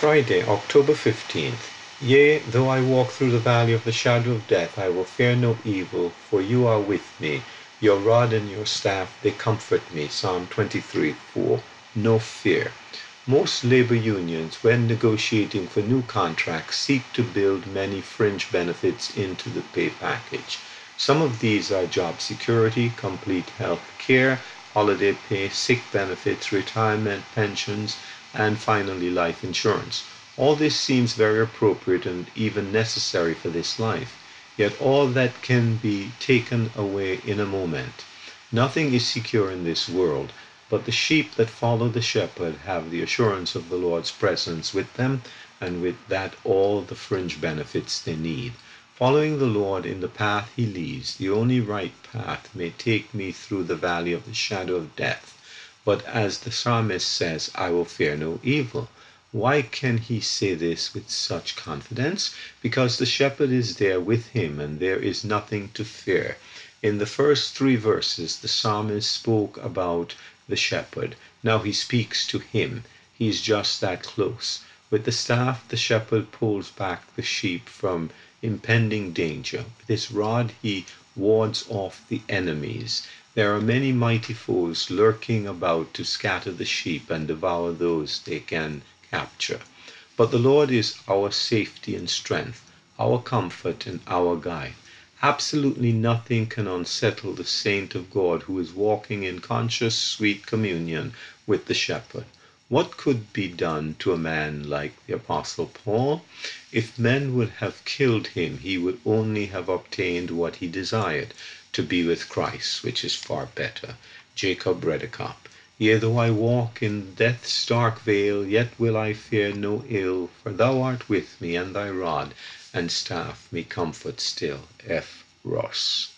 Friday, October 15th. Yea, though I walk through the valley of the shadow of death, I will fear no evil, for you are with me. Your rod and your staff, they comfort me. Psalm 23 4. No fear. Most labor unions, when negotiating for new contracts, seek to build many fringe benefits into the pay package. Some of these are job security, complete health care, holiday pay, sick benefits, retirement pensions, and finally life insurance. All this seems very appropriate and even necessary for this life, yet all that can be taken away in a moment. Nothing is secure in this world, but the sheep that follow the shepherd have the assurance of the Lord's presence with them, and with that all the fringe benefits they need. Following the Lord in the path he leads, the only right path, may take me through the valley of the shadow of death. But as the psalmist says, I will fear no evil. Why can he say this with such confidence? Because the shepherd is there with him and there is nothing to fear. In the first three verses, the psalmist spoke about the shepherd. Now he speaks to him. He is just that close. With the staff, the shepherd pulls back the sheep from impending danger. With his rod, he wards off the enemies. There are many mighty foes lurking about to scatter the sheep and devour those they can capture. But the Lord is our safety and strength, our comfort and our guide. Absolutely nothing can unsettle the saint of God who is walking in conscious, sweet communion with the shepherd. What could be done to a man like the Apostle Paul? If men would have killed him, he would only have obtained what he desired to be with Christ, which is far better. Jacob Redekop. Yea, though I walk in death's dark vale, yet will I fear no ill, for thou art with me, and thy rod and staff me comfort still. F. Ross.